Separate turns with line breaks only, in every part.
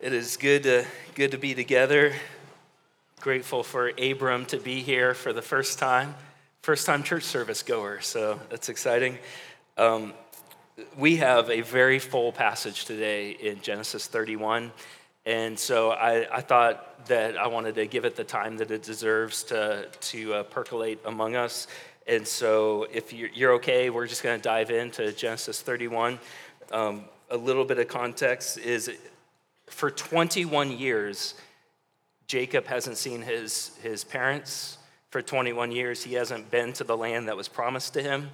It is good to, good to be together. Grateful for Abram to be here for the first time. First time church service goer, so that's exciting. Um, we have a very full passage today in Genesis 31. And so I, I, thought that I wanted to give it the time that it deserves to, to uh, percolate among us. And so if you're, you're okay, we're just going to dive into Genesis 31. Um, a little bit of context is for 21 years, Jacob hasn't seen his, his parents. For 21 years, he hasn't been to the land that was promised to him.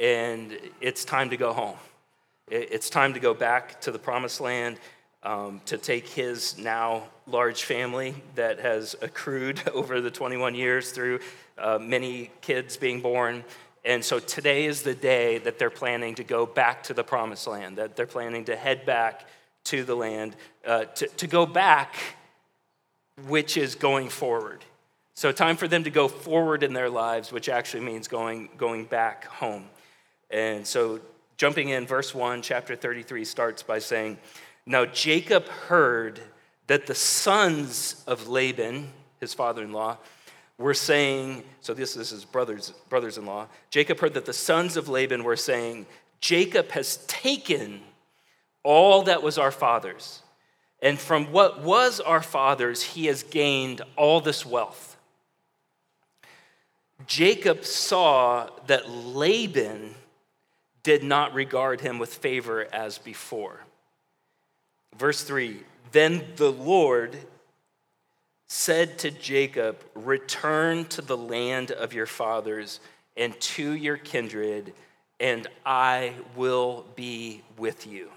And it's time to go home. It's time to go back to the promised land um, to take his now large family that has accrued over the 21 years through uh, many kids being born. And so today is the day that they're planning to go back to the promised land, that they're planning to head back to the land, uh, to, to go back, which is going forward. So, time for them to go forward in their lives, which actually means going, going back home. And so, jumping in, verse 1, chapter 33 starts by saying, Now Jacob heard that the sons of Laban, his father in law, were saying, so this this is his brothers, brothers in law. Jacob heard that the sons of Laban were saying, Jacob has taken all that was our father's. And from what was our father's, he has gained all this wealth. Jacob saw that Laban did not regard him with favor as before. Verse 3 Then the Lord said to Jacob, Return to the land of your fathers and to your kindred, and I will be with you.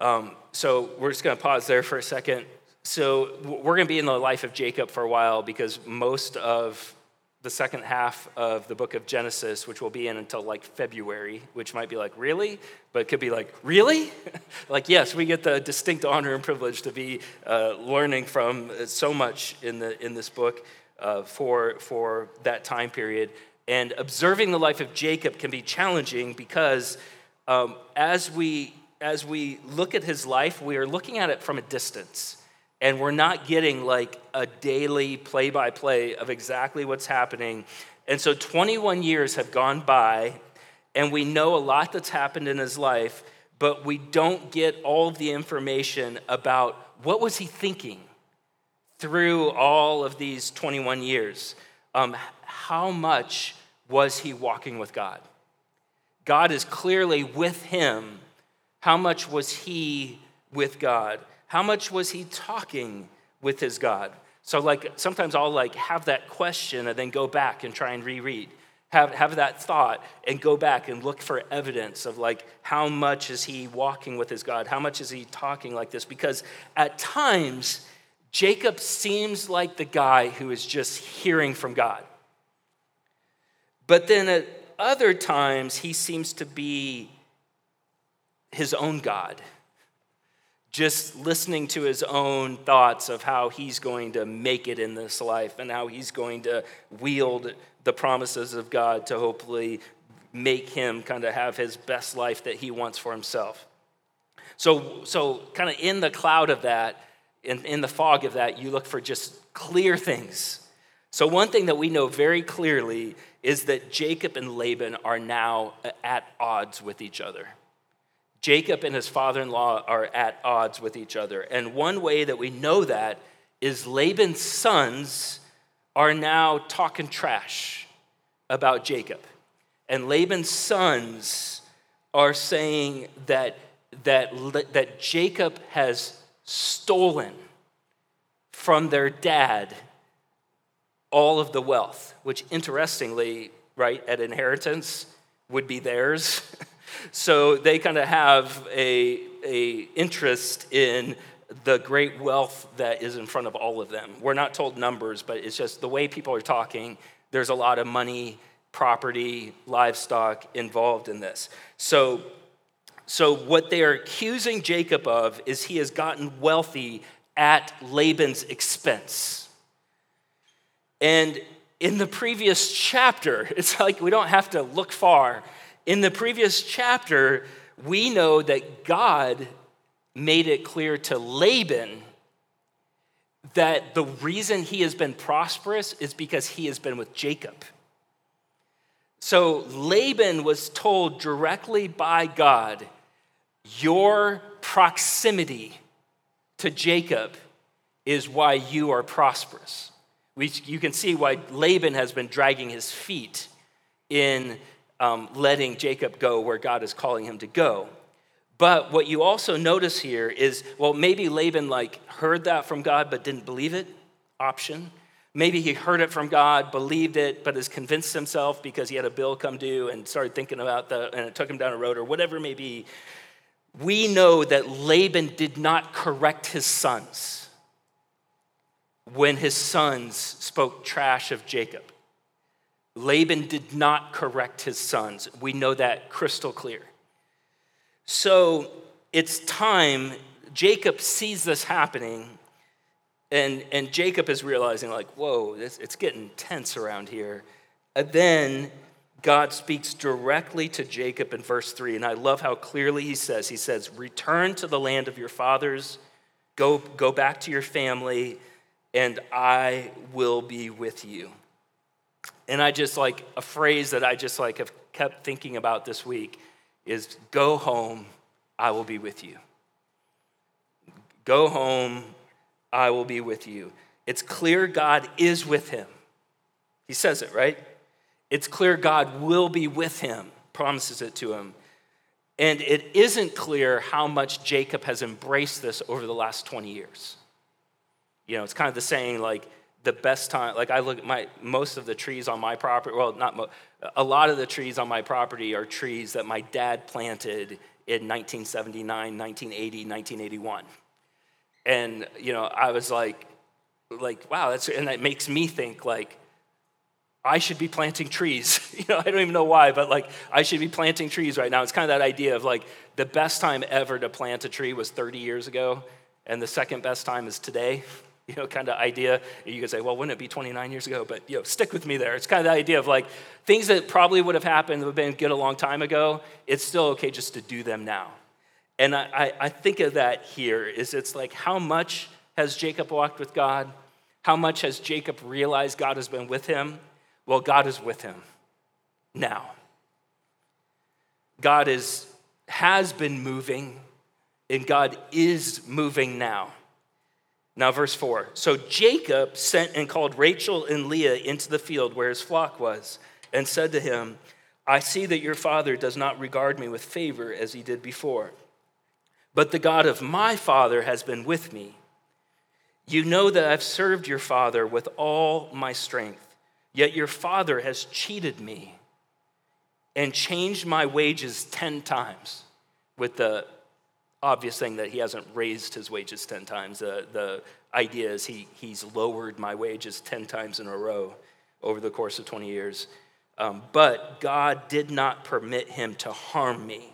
Um, so we're just going to pause there for a second. So we're going to be in the life of Jacob for a while because most of the second half of the book of Genesis, which we'll be in until like February, which might be like, really? But could be like, really? like, yes, we get the distinct honor and privilege to be uh, learning from so much in, the, in this book uh, for, for that time period. And observing the life of Jacob can be challenging because um, as we as we look at his life, we are looking at it from a distance. And we're not getting like a daily play by play of exactly what's happening. And so 21 years have gone by, and we know a lot that's happened in his life, but we don't get all of the information about what was he thinking through all of these 21 years. Um, how much was he walking with God? God is clearly with him how much was he with God? How much was he talking with his God? So, like, sometimes I'll like have that question and then go back and try and reread. Have, have that thought and go back and look for evidence of like how much is he walking with his God? How much is he talking like this? Because at times, Jacob seems like the guy who is just hearing from God. But then at other times, he seems to be his own God, just listening to his own thoughts of how he's going to make it in this life and how he's going to wield the promises of God to hopefully make him kind of have his best life that he wants for himself. So, so kind of in the cloud of that, in, in the fog of that, you look for just clear things. So, one thing that we know very clearly is that Jacob and Laban are now at odds with each other. Jacob and his father in law are at odds with each other. And one way that we know that is Laban's sons are now talking trash about Jacob. And Laban's sons are saying that, that, that Jacob has stolen from their dad all of the wealth, which interestingly, right, at inheritance would be theirs. So they kind of have a, a interest in the great wealth that is in front of all of them. We're not told numbers, but it's just the way people are talking. There's a lot of money, property, livestock involved in this. So, so what they are accusing Jacob of is he has gotten wealthy at Laban's expense. And in the previous chapter, it's like we don't have to look far in the previous chapter, we know that God made it clear to Laban that the reason he has been prosperous is because he has been with Jacob. So Laban was told directly by God, Your proximity to Jacob is why you are prosperous. You can see why Laban has been dragging his feet in um, letting Jacob go where God is calling him to go. But what you also notice here is well, maybe Laban like heard that from God but didn't believe it. Option. Maybe he heard it from God, believed it, but has convinced himself because he had a bill come due and started thinking about the, and it took him down a road or whatever it may be. We know that Laban did not correct his sons when his sons spoke trash of Jacob. Laban did not correct his sons. We know that crystal clear. So it's time, Jacob sees this happening, and, and Jacob is realizing, like, whoa, this, it's getting tense around here. And then God speaks directly to Jacob in verse 3, and I love how clearly he says, He says, Return to the land of your fathers, go, go back to your family, and I will be with you. And I just like a phrase that I just like have kept thinking about this week is go home, I will be with you. Go home, I will be with you. It's clear God is with him. He says it, right? It's clear God will be with him, promises it to him. And it isn't clear how much Jacob has embraced this over the last 20 years. You know, it's kind of the saying like, the best time like i look at my most of the trees on my property well not mo- a lot of the trees on my property are trees that my dad planted in 1979 1980 1981 and you know i was like like wow that's and that makes me think like i should be planting trees. You know i don't even know why but like i should be planting trees right now. It's kind of that idea of like the best time ever to plant a tree was 30 years ago and the second best time is today you know, kind of idea. You could say, well, wouldn't it be 29 years ago? But, you know, stick with me there. It's kind of the idea of like things that probably would have happened, would have been good a long time ago, it's still okay just to do them now. And I, I think of that here is it's like how much has Jacob walked with God? How much has Jacob realized God has been with him? Well, God is with him now. God is, has been moving, and God is moving now. Now, verse 4. So Jacob sent and called Rachel and Leah into the field where his flock was, and said to him, I see that your father does not regard me with favor as he did before. But the God of my father has been with me. You know that I've served your father with all my strength, yet your father has cheated me and changed my wages 10 times with the obvious thing that he hasn't raised his wages 10 times. Uh, the idea is he, he's lowered my wages 10 times in a row over the course of 20 years. Um, but God did not permit him to harm me.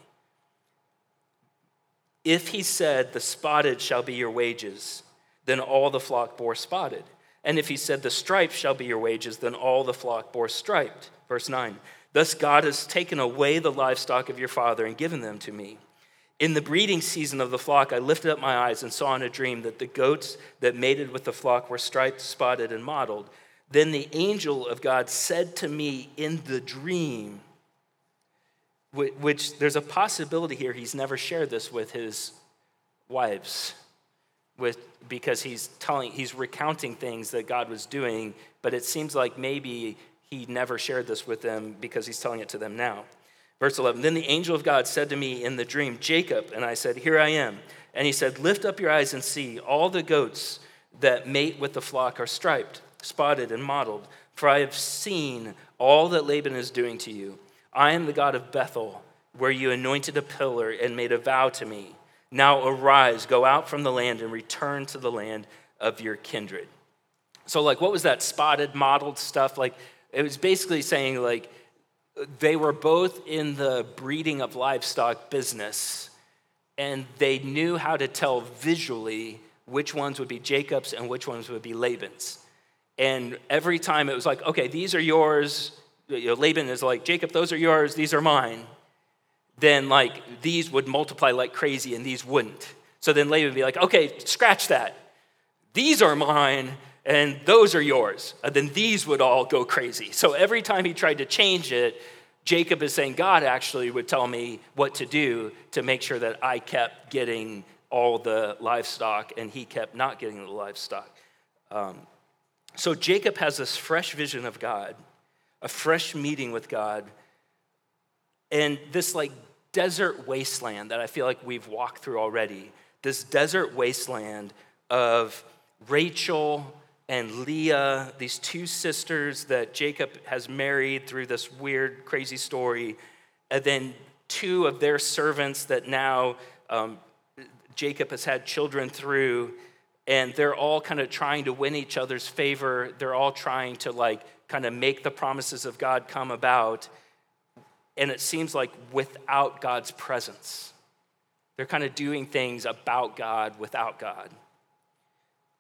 If he said, The spotted shall be your wages, then all the flock bore spotted. And if he said, The striped shall be your wages, then all the flock bore striped. Verse 9. Thus God has taken away the livestock of your father and given them to me. In the breeding season of the flock, I lifted up my eyes and saw in a dream that the goats that mated with the flock were striped, spotted, and mottled. Then the angel of God said to me in the dream, which there's a possibility here he's never shared this with his wives with because he's telling he's recounting things that God was doing but it seems like maybe he never shared this with them because he's telling it to them now Verse 11 Then the angel of God said to me in the dream, Jacob. And I said, Here I am. And he said, Lift up your eyes and see. All the goats that mate with the flock are striped, spotted, and mottled. For I have seen all that Laban is doing to you. I am the God of Bethel, where you anointed a pillar and made a vow to me. Now arise, go out from the land, and return to the land of your kindred. So, like, what was that spotted, mottled stuff? Like, it was basically saying, like, they were both in the breeding of livestock business, and they knew how to tell visually which ones would be Jacob's and which ones would be Laban's. And every time it was like, okay, these are yours. You know, Laban is like, Jacob, those are yours, these are mine. Then, like, these would multiply like crazy and these wouldn't. So then Laban would be like, okay, scratch that. These are mine, and those are yours. Then these would all go crazy. So every time he tried to change it, Jacob is saying, God actually would tell me what to do to make sure that I kept getting all the livestock and he kept not getting the livestock. Um, so Jacob has this fresh vision of God, a fresh meeting with God, and this like desert wasteland that I feel like we've walked through already. This desert wasteland of Rachel and Leah, these two sisters that Jacob has married through this weird, crazy story, and then two of their servants that now um, Jacob has had children through, and they're all kind of trying to win each other's favor. They're all trying to like kind of make the promises of God come about. And it seems like without God's presence, they're kind of doing things about God without God.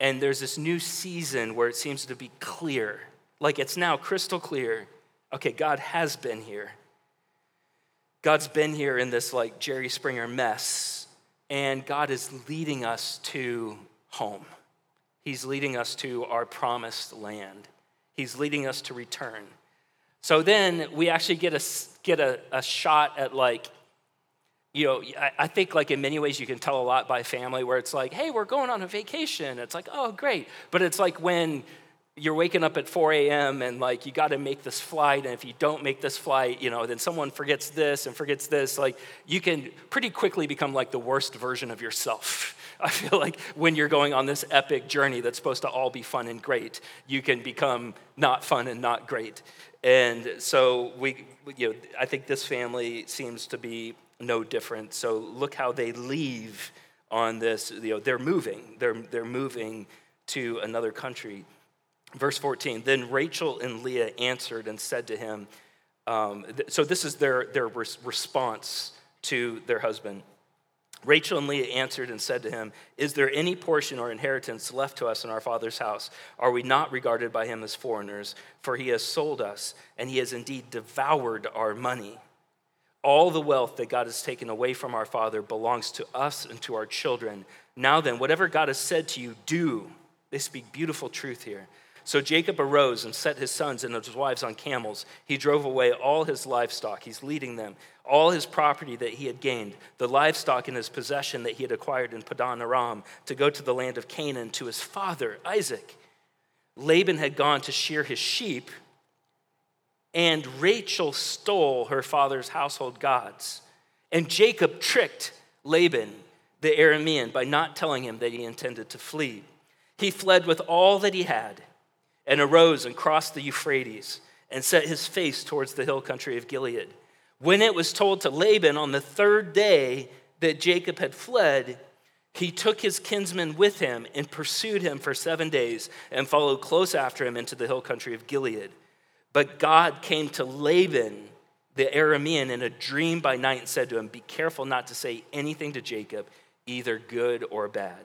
And there's this new season where it seems to be clear, like it's now crystal clear. Okay, God has been here. God's been here in this like Jerry Springer mess, and God is leading us to home. He's leading us to our promised land. He's leading us to return. So then we actually get a, get a, a shot at like you know, I think like in many ways you can tell a lot by family where it's like, hey, we're going on a vacation. It's like, oh, great. But it's like when you're waking up at 4 a.m. and like you got to make this flight. And if you don't make this flight, you know, then someone forgets this and forgets this. Like you can pretty quickly become like the worst version of yourself. I feel like when you're going on this epic journey that's supposed to all be fun and great, you can become not fun and not great. And so we, you know, I think this family seems to be no different. So look how they leave on this. You know, they're moving. They're, they're moving to another country. Verse 14 Then Rachel and Leah answered and said to him, um, th- So this is their, their res- response to their husband. Rachel and Leah answered and said to him, Is there any portion or inheritance left to us in our father's house? Are we not regarded by him as foreigners? For he has sold us, and he has indeed devoured our money. All the wealth that God has taken away from our Father belongs to us and to our children. Now then, whatever God has said to you, do. They speak beautiful truth here. So Jacob arose and set his sons and his wives on camels. He drove away all his livestock. He's leading them. All his property that he had gained, the livestock in his possession that he had acquired in Padan Aram, to go to the land of Canaan to his father, Isaac. Laban had gone to shear his sheep and Rachel stole her father's household gods. And Jacob tricked Laban, the Aramean, by not telling him that he intended to flee. He fled with all that he had and arose and crossed the Euphrates and set his face towards the hill country of Gilead. When it was told to Laban on the third day that Jacob had fled, he took his kinsman with him and pursued him for seven days and followed close after him into the hill country of Gilead. But God came to Laban, the Aramean, in a dream by night and said to him, Be careful not to say anything to Jacob, either good or bad.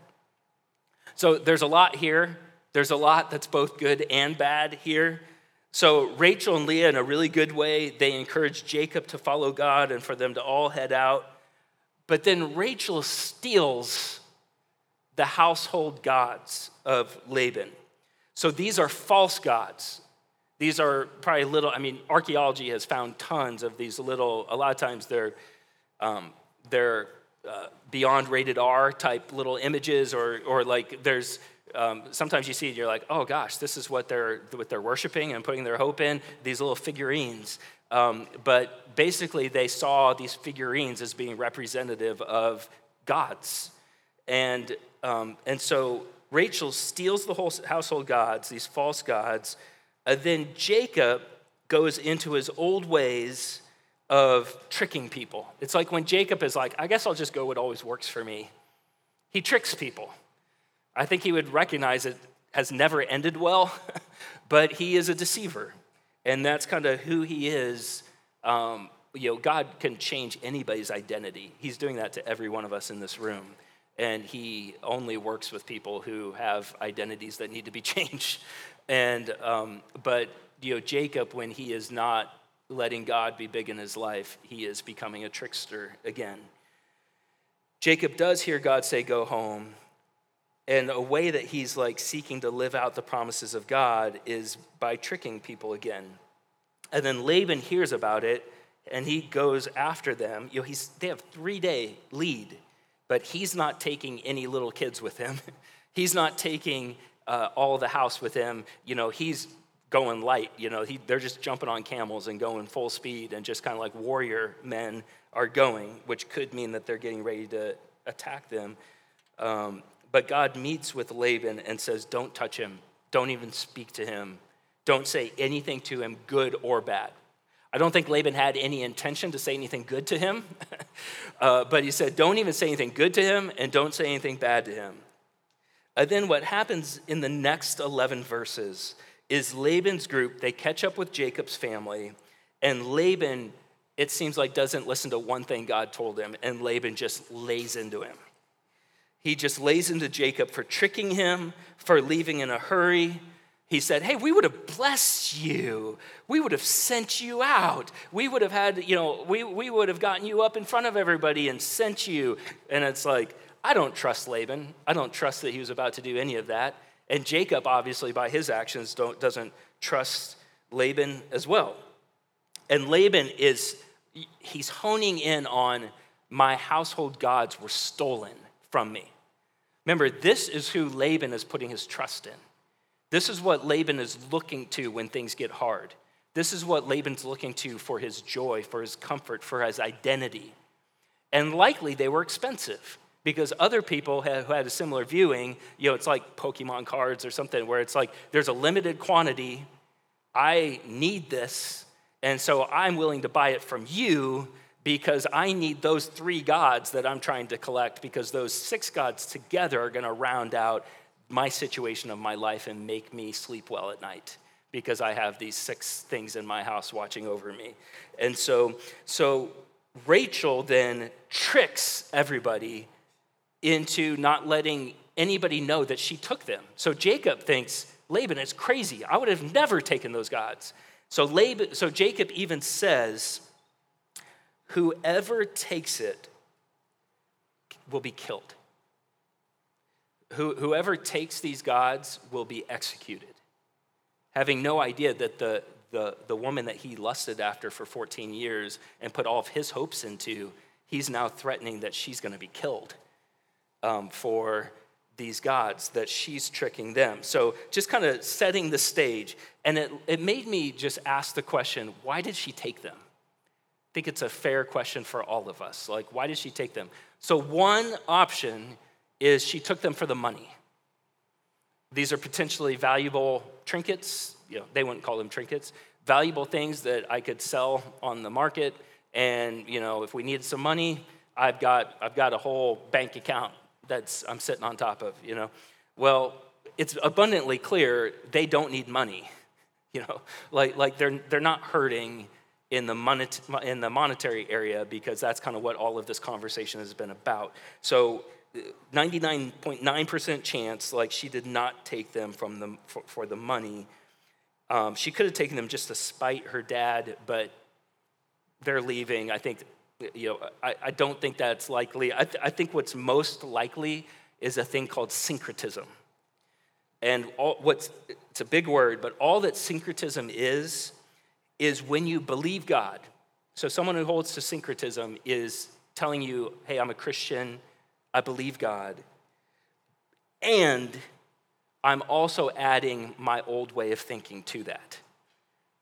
So there's a lot here. There's a lot that's both good and bad here. So Rachel and Leah, in a really good way, they encourage Jacob to follow God and for them to all head out. But then Rachel steals the household gods of Laban. So these are false gods. These are probably little, I mean, archaeology has found tons of these little, a lot of times they're, um, they're uh, beyond rated R type little images, or, or like there's, um, sometimes you see it, you're like, oh gosh, this is what they're, what they're worshiping and putting their hope in, these little figurines. Um, but basically, they saw these figurines as being representative of gods. And, um, and so Rachel steals the whole household gods, these false gods, uh, then Jacob goes into his old ways of tricking people. It's like when Jacob is like, I guess I'll just go what always works for me. He tricks people. I think he would recognize it has never ended well, but he is a deceiver. And that's kind of who he is. Um, you know, God can change anybody's identity. He's doing that to every one of us in this room. And he only works with people who have identities that need to be changed. And, um, but, you know, Jacob, when he is not letting God be big in his life, he is becoming a trickster again. Jacob does hear God say, Go home. And a way that he's like seeking to live out the promises of God is by tricking people again. And then Laban hears about it and he goes after them. You know, he's, they have three day lead, but he's not taking any little kids with him. he's not taking uh, all the house with him. You know, he's going light. You know, he, they're just jumping on camels and going full speed and just kind of like warrior men are going, which could mean that they're getting ready to attack them. Um, but God meets with Laban and says, Don't touch him. Don't even speak to him. Don't say anything to him, good or bad. I don't think Laban had any intention to say anything good to him, uh, but he said, Don't even say anything good to him and don't say anything bad to him. And then what happens in the next 11 verses is Laban's group, they catch up with Jacob's family, and Laban, it seems like, doesn't listen to one thing God told him, and Laban just lays into him. He just lays into Jacob for tricking him, for leaving in a hurry, he said, Hey, we would have blessed you. We would have sent you out. We would have had, you know, we, we would have gotten you up in front of everybody and sent you. And it's like, I don't trust Laban. I don't trust that he was about to do any of that. And Jacob, obviously, by his actions, doesn't trust Laban as well. And Laban is, he's honing in on my household gods were stolen from me. Remember, this is who Laban is putting his trust in. This is what Laban is looking to when things get hard. This is what Laban's looking to for his joy, for his comfort, for his identity. And likely they were expensive because other people who had a similar viewing, you know, it's like Pokemon cards or something where it's like there's a limited quantity. I need this, and so I'm willing to buy it from you because I need those three gods that I'm trying to collect because those six gods together are going to round out my situation of my life and make me sleep well at night because I have these six things in my house watching over me. And so, so Rachel then tricks everybody into not letting anybody know that she took them. So Jacob thinks Laban is crazy. I would have never taken those gods. So Laban, so Jacob even says, whoever takes it will be killed who, whoever takes these gods will be executed, having no idea that the, the, the woman that he lusted after for 14 years and put all of his hopes into, he's now threatening that she's going to be killed um, for these gods, that she's tricking them. So just kind of setting the stage. And it, it made me just ask the question why did she take them? I think it's a fair question for all of us. Like, why did she take them? So, one option is she took them for the money. These are potentially valuable trinkets. You know, they wouldn't call them trinkets. Valuable things that I could sell on the market. And you know, if we needed some money, I've got I've got a whole bank account that's I'm sitting on top of. You know, well, it's abundantly clear they don't need money. You know, like like they're they're not hurting in the, monet, in the monetary area because that's kind of what all of this conversation has been about. So 99.9% chance like she did not take them from them for, for the money um, she could have taken them just to spite her dad but they're leaving i think you know i, I don't think that's likely. I, th- I think what's most likely is a thing called syncretism. And all, what's it's a big word but all that syncretism is is when you believe god. So someone who holds to syncretism is telling you hey i'm a christian. I believe God. And I'm also adding my old way of thinking to that.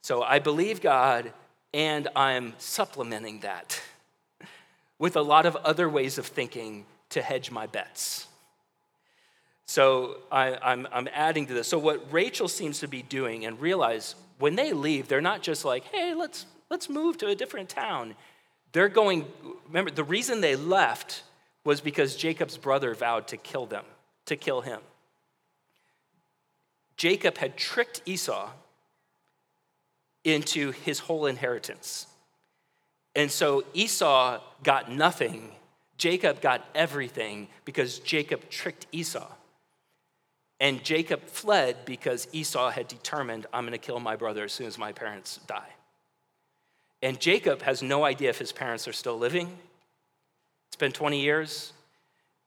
So I believe God, and I'm supplementing that with a lot of other ways of thinking to hedge my bets. So I, am adding to this. So what Rachel seems to be doing, and realize when they leave, they're not just like, hey, let's, let's move to a different town. They're going, remember, the reason they left was because Jacob's brother vowed to kill them, to kill him. Jacob had tricked Esau into his whole inheritance. And so Esau got nothing. Jacob got everything because Jacob tricked Esau. And Jacob fled because Esau had determined, I'm going to kill my brother as soon as my parents die. And Jacob has no idea if his parents are still living. It's been 20 years.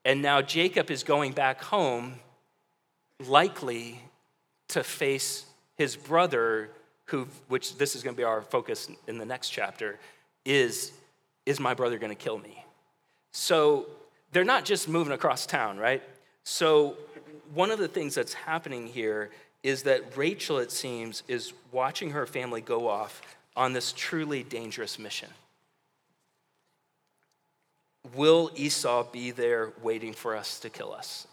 And now Jacob is going back home, likely to face his brother, who, which this is going to be our focus in the next chapter, is, is my brother going to kill me? So they're not just moving across town, right? So one of the things that's happening here is that Rachel, it seems, is watching her family go off on this truly dangerous mission. Will Esau be there waiting for us to kill us?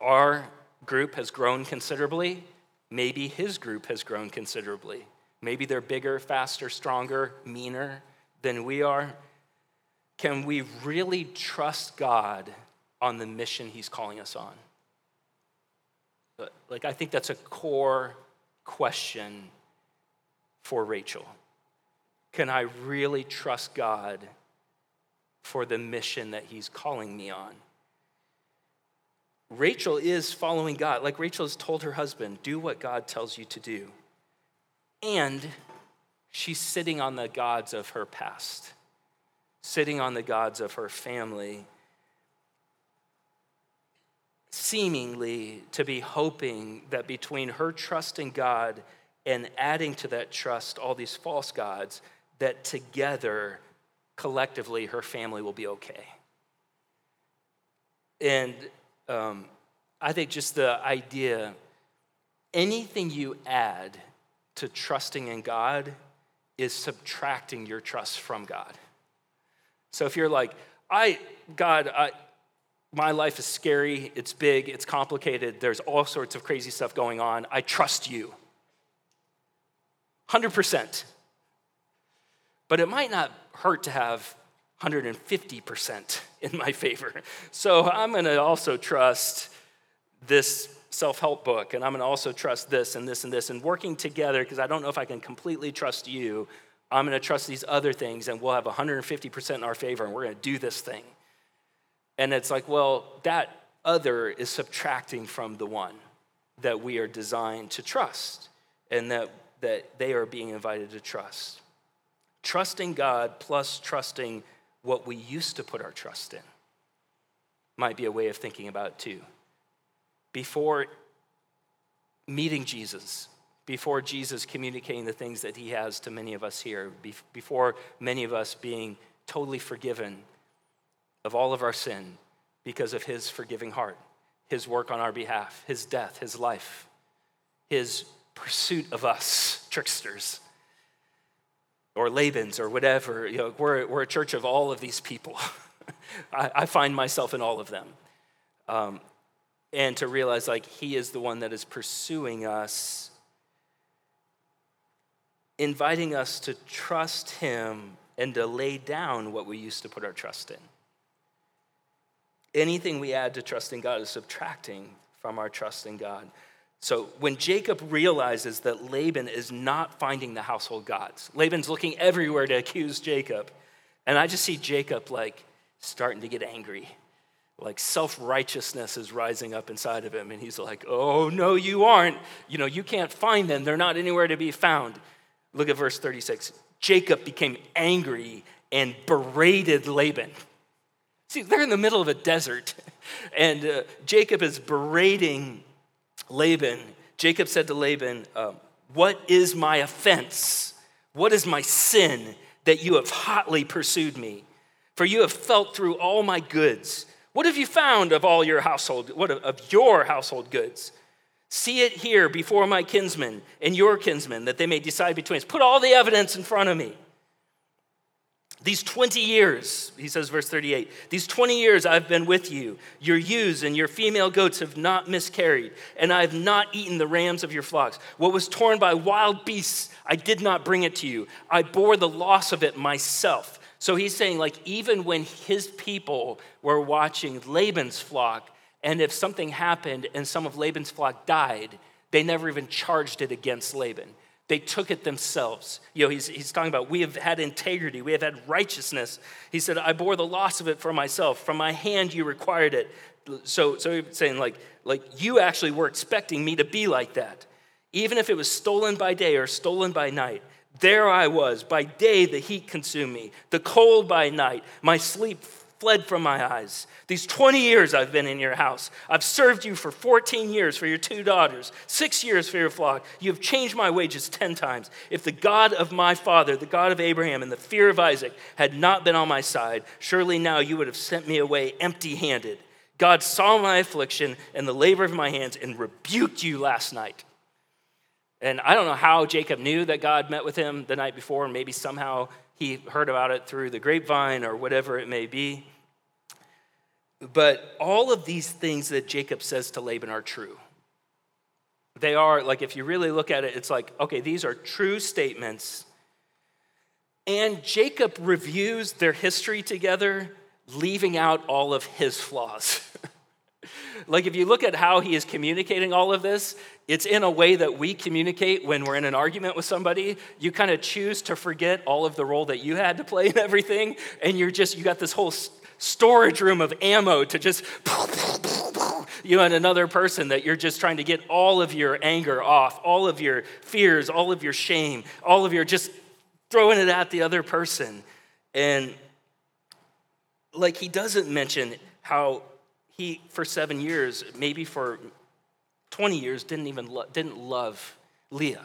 Our group has grown considerably. Maybe his group has grown considerably. Maybe they're bigger, faster, stronger, meaner than we are. Can we really trust God on the mission he's calling us on? Like, I think that's a core question for Rachel. Can I really trust God for the mission that he's calling me on? Rachel is following God. Like Rachel has told her husband, do what God tells you to do. And she's sitting on the gods of her past, sitting on the gods of her family, seemingly to be hoping that between her trust in God and adding to that trust all these false gods, that together, collectively, her family will be okay. And um, I think just the idea anything you add to trusting in God is subtracting your trust from God. So if you're like, I, God, I, my life is scary, it's big, it's complicated, there's all sorts of crazy stuff going on, I trust you. 100%. But it might not hurt to have 150% in my favor. So I'm to also trust this self help book, and I'm going to also trust this and this and this, and working together, because I don't know if I can completely trust you. I'm going to trust these other things, and we'll have 150% in our favor, and we're going to do this thing. And it's like, well, that other is subtracting from the one that we are designed to trust, and that, that they are being invited to trust. Trusting God plus trusting what we used to put our trust in might be a way of thinking about it too. Before meeting Jesus, before Jesus communicating the things that he has to many of us here, before many of us being totally forgiven of all of our sin because of his forgiving heart, his work on our behalf, his death, his life, his pursuit of us, tricksters or Laban's or whatever. You know, we're, we're a church of all of these people. I, I, find myself in all of them. Um, and to realize like he is the one that is pursuing us, inviting us to trust him and to lay down what we used to put our trust in. Anything we add to trusting God is subtracting from our trust in God. So when Jacob realizes that Laban is not finding the household gods, Laban's looking everywhere to accuse Jacob. And I just see Jacob like starting to get angry. Like self righteousness is rising up inside of him. And he's like, oh, no, you aren't. You know, you can't find them. They're not anywhere to be found. Look at verse 36. Jacob became angry and berated Laban. See, they're in the middle of a desert. And uh, Jacob is berating Laban, Jacob said to Laban, um, What is my offense? What is my sin that you have hotly pursued me? For you have felt through all my goods. What have you found of all your household, what of your household goods? See it here before my kinsmen and your kinsmen, that they may decide between us. Put all the evidence in front of me. These 20 years, he says, verse 38, these 20 years I've been with you. Your ewes and your female goats have not miscarried, and I have not eaten the rams of your flocks. What was torn by wild beasts, I did not bring it to you. I bore the loss of it myself. So he's saying, like, even when his people were watching Laban's flock, and if something happened and some of Laban's flock died, they never even charged it against Laban. They took it themselves. You know, he's, he's talking about we have had integrity, we have had righteousness. He said, I bore the loss of it for myself. From my hand you required it. So, so he's saying, like, like, you actually were expecting me to be like that. Even if it was stolen by day or stolen by night, there I was. By day the heat consumed me, the cold by night. My sleep fled from my eyes. These 20 years I've been in your house. I've served you for 14 years for your two daughters, six years for your flock. You have changed my wages 10 times. If the God of my father, the God of Abraham, and the fear of Isaac had not been on my side, surely now you would have sent me away empty handed. God saw my affliction and the labor of my hands and rebuked you last night. And I don't know how Jacob knew that God met with him the night before, and maybe somehow he heard about it through the grapevine or whatever it may be. But all of these things that Jacob says to Laban are true. They are, like, if you really look at it, it's like, okay, these are true statements. And Jacob reviews their history together, leaving out all of his flaws. like, if you look at how he is communicating all of this, it's in a way that we communicate when we're in an argument with somebody. You kind of choose to forget all of the role that you had to play in everything, and you're just, you got this whole storage room of ammo to just, you and another person that you're just trying to get all of your anger off, all of your fears, all of your shame, all of your just throwing it at the other person. And like he doesn't mention how he, for seven years, maybe for 20 years, didn't even lo- didn't love Leah,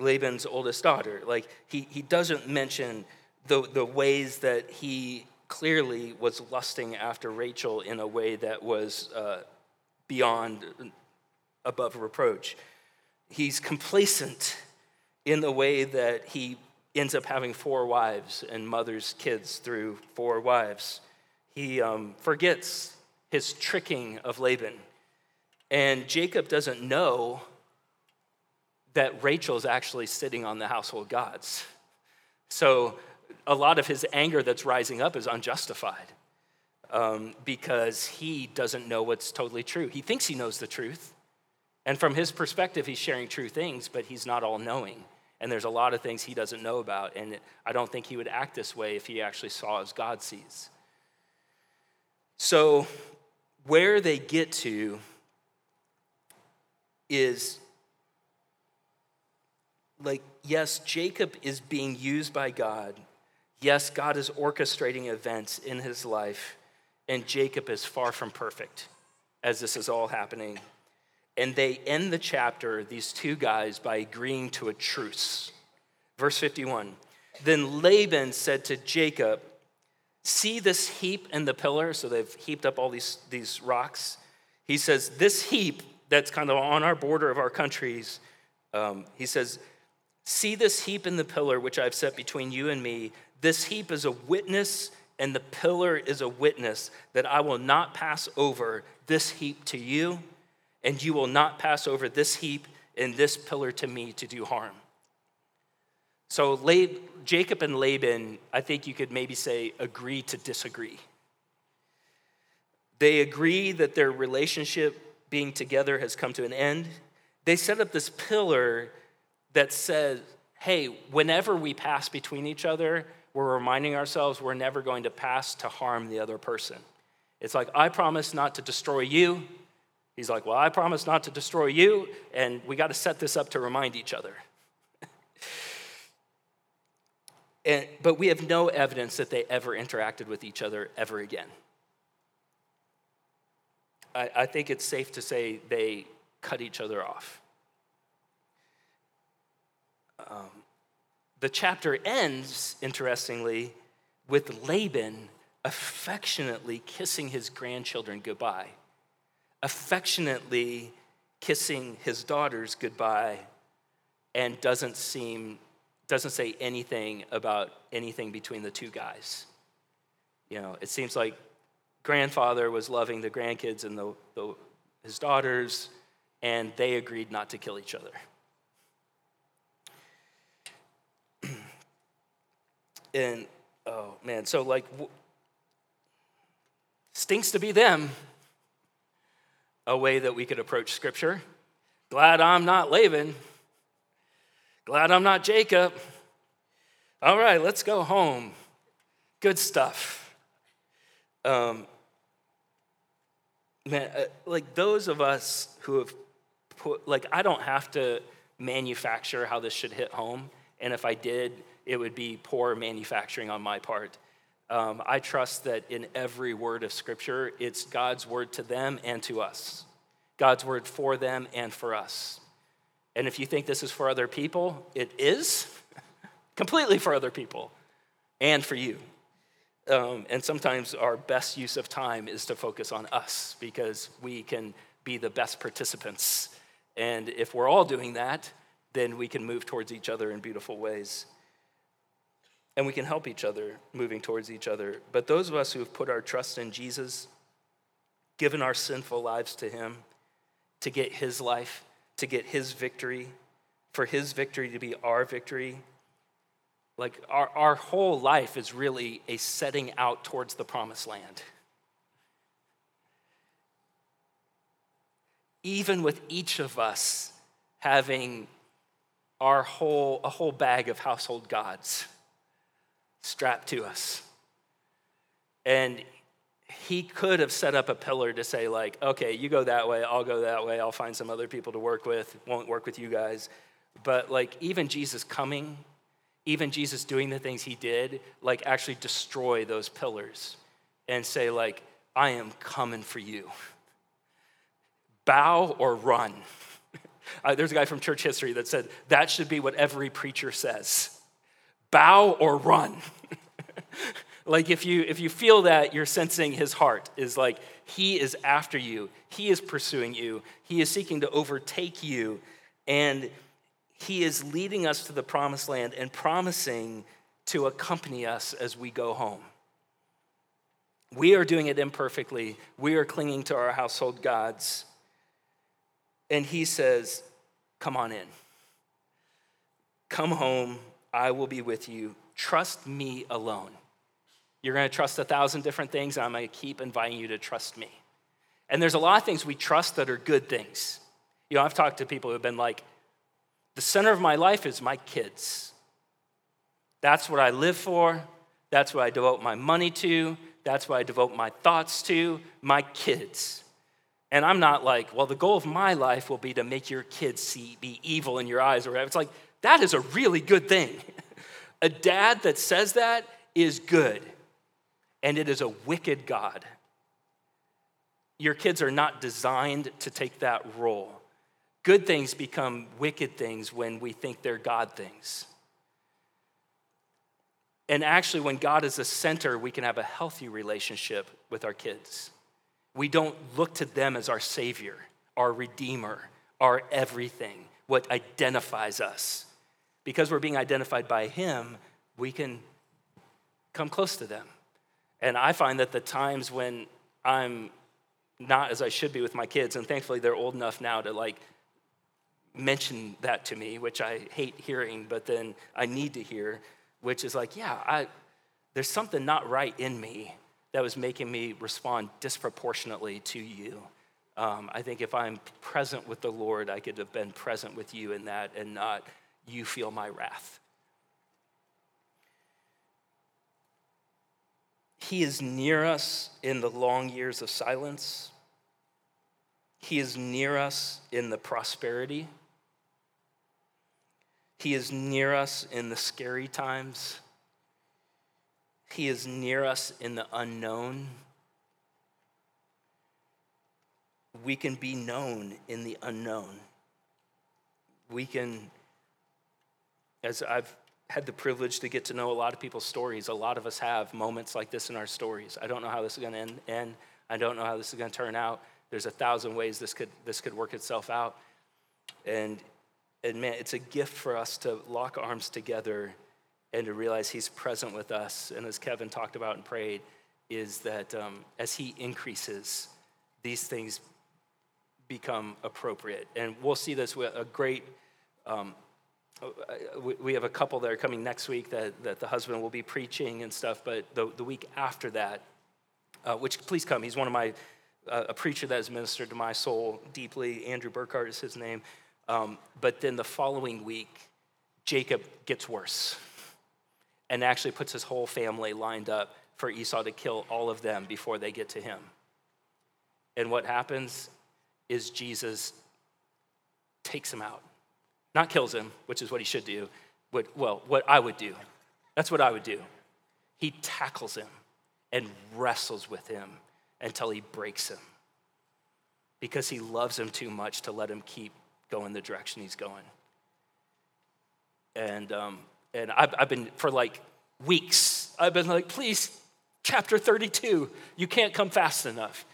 Laban's oldest daughter. Like he, he doesn't mention the, the ways that he clearly was lusting after Rachel in a way that was uh, beyond, above reproach. He's complacent in the way that he ends up having four wives and mothers kids through four wives. He um, forgets his tricking of Laban and Jacob doesn't know that Rachel's actually sitting on the household gods. So a lot of his anger that's rising up is unjustified um, because he doesn't know what's totally true. He thinks he knows the truth. And from his perspective, he's sharing true things, but he's not all knowing. And there's a lot of things he doesn't know about. And I don't think he would act this way if he actually saw as God sees. So, where they get to is like, yes, Jacob is being used by God. Yes, God is orchestrating events in his life, and Jacob is far from perfect as this is all happening. And they end the chapter, these two guys, by agreeing to a truce. Verse 51 Then Laban said to Jacob, See this heap and the pillar? So they've heaped up all these, these rocks. He says, This heap that's kind of on our border of our countries. Um, he says, See this heap and the pillar which I've set between you and me. This heap is a witness, and the pillar is a witness that I will not pass over this heap to you, and you will not pass over this heap and this pillar to me to do harm. So Jacob and Laban, I think you could maybe say, agree to disagree. They agree that their relationship being together has come to an end. They set up this pillar that says, hey, whenever we pass between each other, we're reminding ourselves we're never going to pass to harm the other person. It's like, I promise not to destroy you. He's like, well, I promise not to destroy you, and we got to set this up to remind each other. And, but we have no evidence that they ever interacted with each other ever again. I, I think it's safe to say they cut each other off. Um, the chapter ends, interestingly, with Laban affectionately kissing his grandchildren goodbye, affectionately kissing his daughters goodbye, and doesn't seem doesn't say anything about anything between the two guys. You know, it seems like grandfather was loving the grandkids and the, the, his daughters, and they agreed not to kill each other. and oh man, so like, w- stinks to be them. A way that we could approach Scripture. Glad I'm not Laban. Glad I'm not Jacob. All right, let's go home. Good stuff. Um, man, uh, like those of us who have put, like, I don't have to manufacture how this should hit home. And if I did, it would be poor manufacturing on my part. Um, I trust that in every word of Scripture, it's God's word to them and to us, God's word for them and for us. And if you think this is for other people, it is completely for other people and for you. Um, and sometimes our best use of time is to focus on us because we can be the best participants. And if we're all doing that, then we can move towards each other in beautiful ways and we can help each other moving towards each other. But those of us who have put our trust in Jesus, given our sinful lives to Him to get His life, to get His victory, for His victory to be our victory, like our, our whole life is really a setting out towards the promised land. Even with each of us having our whole, a whole bag of household gods strapped to us. And he could have set up a pillar to say, like, okay, you go that way, I'll go that way, I'll find some other people to work with, won't work with you guys. But like, even Jesus coming, even Jesus doing the things he did, like, actually destroy those pillars and say, like, I am coming for you. Bow or run. uh, there's a guy from church history that said that should be what every preacher says bow or run. like if you if you feel that you're sensing his heart is like he is after you. He is pursuing you. He is seeking to overtake you and he is leading us to the promised land and promising to accompany us as we go home. We are doing it imperfectly. We are clinging to our household gods. And he says, Come on in. Come home I will be with you. Trust me alone. You're going to trust a thousand different things, and I'm going to keep inviting you to trust me. And there's a lot of things we trust that are good things. You know, I've talked to people who've been like, the center of my life is my kids. That's what I live for. That's what I devote my money to. That's what I devote my thoughts to, my kids. And I'm not like, well, the goal of my life will be to make your kids see, be evil in your eyes or whatever. It's like, that is a really good thing. a dad that says that is good, and it is a wicked God. Your kids are not designed to take that role. Good things become wicked things when we think they're God things. And actually, when God is the center, we can have a healthy relationship with our kids. We don't look to them as our Savior, our Redeemer, our everything, what identifies us because we're being identified by Him, we can come close to them. And I find that the times when I'm not as I should be with my kids, and thankfully they're old enough now to like mention that to me, which I hate hearing, but then I need to hear, which is like, yeah, I, there's something not right in me that was making me respond disproportionately to you. Um, I think if I'm present with the Lord, I could have been present with you in that and not you feel my wrath. He is near us in the long years of silence. He is near us in the prosperity. He is near us in the scary times. He is near us in the unknown. We can be known in the unknown. We can as I've had the privilege to get to know a lot of people's stories, a lot of us have moments like this in our stories. I don't know how this is going to end, end. I don't know how this is going to turn out. There's a thousand ways this could, this could work itself out. And, and man, it's a gift for us to lock arms together and to realize He's present with us. And as Kevin talked about and prayed, is that um, as He increases, these things become appropriate. And we'll see this with a great um, we have a couple that are coming next week that, that the husband will be preaching and stuff, but the, the week after that, uh, which please come, he's one of my, uh, a preacher that has ministered to my soul deeply. Andrew Burkhardt is his name. Um, but then the following week, Jacob gets worse and actually puts his whole family lined up for Esau to kill all of them before they get to him. And what happens is Jesus takes him out not kills him, which is what he should do, but, well, what I would do. That's what I would do. He tackles him and wrestles with him until he breaks him because he loves him too much to let him keep going the direction he's going. And, um, and I've, I've been, for like weeks, I've been like, please, chapter 32, you can't come fast enough.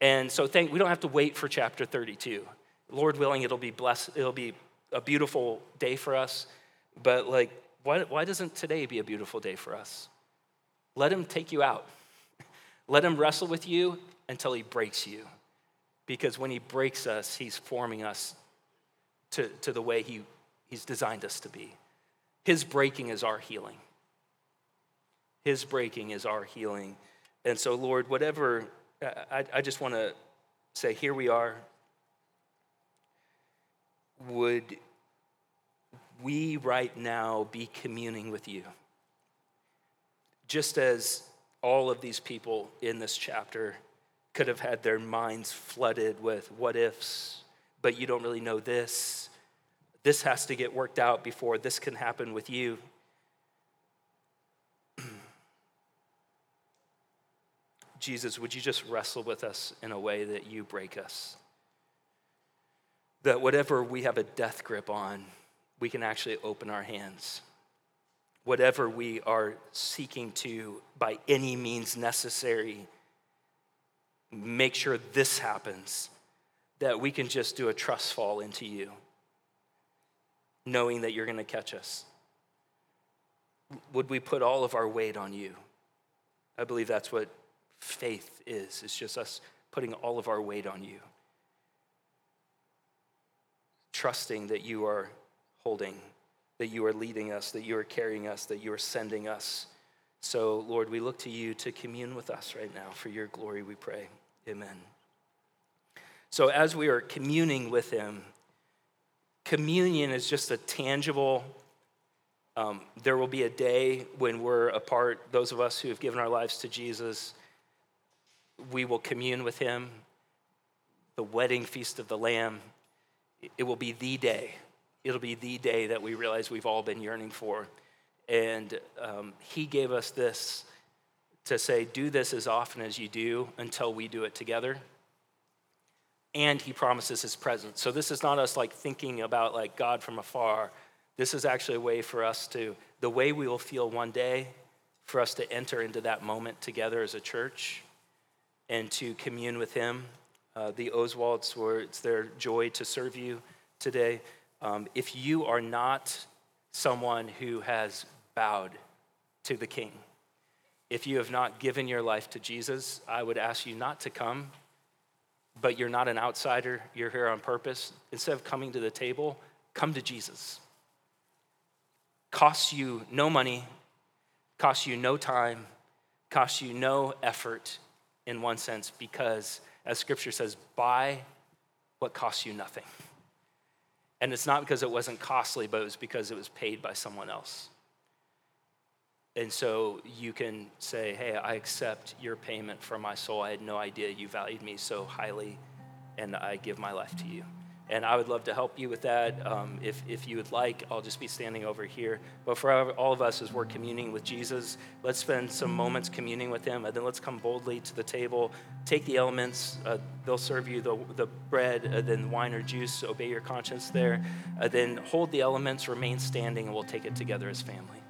And so thank, we don't have to wait for chapter 32. Lord willing, it'll be blessed, it'll be a beautiful day for us. But like, why, why doesn't today be a beautiful day for us? Let him take you out. Let him wrestle with you until he breaks you. Because when he breaks us, he's forming us to, to the way he, he's designed us to be. His breaking is our healing. His breaking is our healing. And so, Lord, whatever, I, I just want to say, here we are. Would we right now be communing with you? Just as all of these people in this chapter could have had their minds flooded with what ifs, but you don't really know this. This has to get worked out before this can happen with you. Jesus, would you just wrestle with us in a way that you break us? That whatever we have a death grip on, we can actually open our hands. Whatever we are seeking to, by any means necessary, make sure this happens, that we can just do a trust fall into you, knowing that you're going to catch us. Would we put all of our weight on you? I believe that's what faith is. It's just us putting all of our weight on you. Trusting that you are holding, that you are leading us, that you are carrying us, that you are sending us. So, Lord, we look to you to commune with us right now. For your glory, we pray. Amen. So, as we are communing with Him, communion is just a tangible, um, there will be a day when we're apart, those of us who have given our lives to Jesus, we will commune with Him. The wedding feast of the Lamb, it will be the day it'll be the day that we realize we've all been yearning for. And um, he gave us this to say, do this as often as you do until we do it together. And he promises his presence. So this is not us like thinking about like God from afar. This is actually a way for us to, the way we will feel one day, for us to enter into that moment together as a church and to commune with him. Uh, the Oswalds it's their joy to serve you today. Um, if you are not someone who has bowed to the King, if you have not given your life to Jesus, I would ask you not to come, but you're not an outsider, you're here on purpose. Instead of coming to the table, come to Jesus. Costs you no money, costs you no time, costs you no effort in one sense, because as scripture says, buy what costs you nothing. And it's not because it wasn't costly, but it was because it was paid by someone else. And so you can say, hey, I accept your payment for my soul. I had no idea you valued me so highly, and I give my life to you. And I would love to help you with that. Um, if, if you would like, I'll just be standing over here. But for all of us, as we're communing with Jesus, let's spend some moments communing with Him, and then let's come boldly to the table. Take the elements. Uh, they'll serve you the, the bread, uh, then wine or juice. Obey your conscience there. Uh, then hold the elements, remain standing, and we'll take it together as family.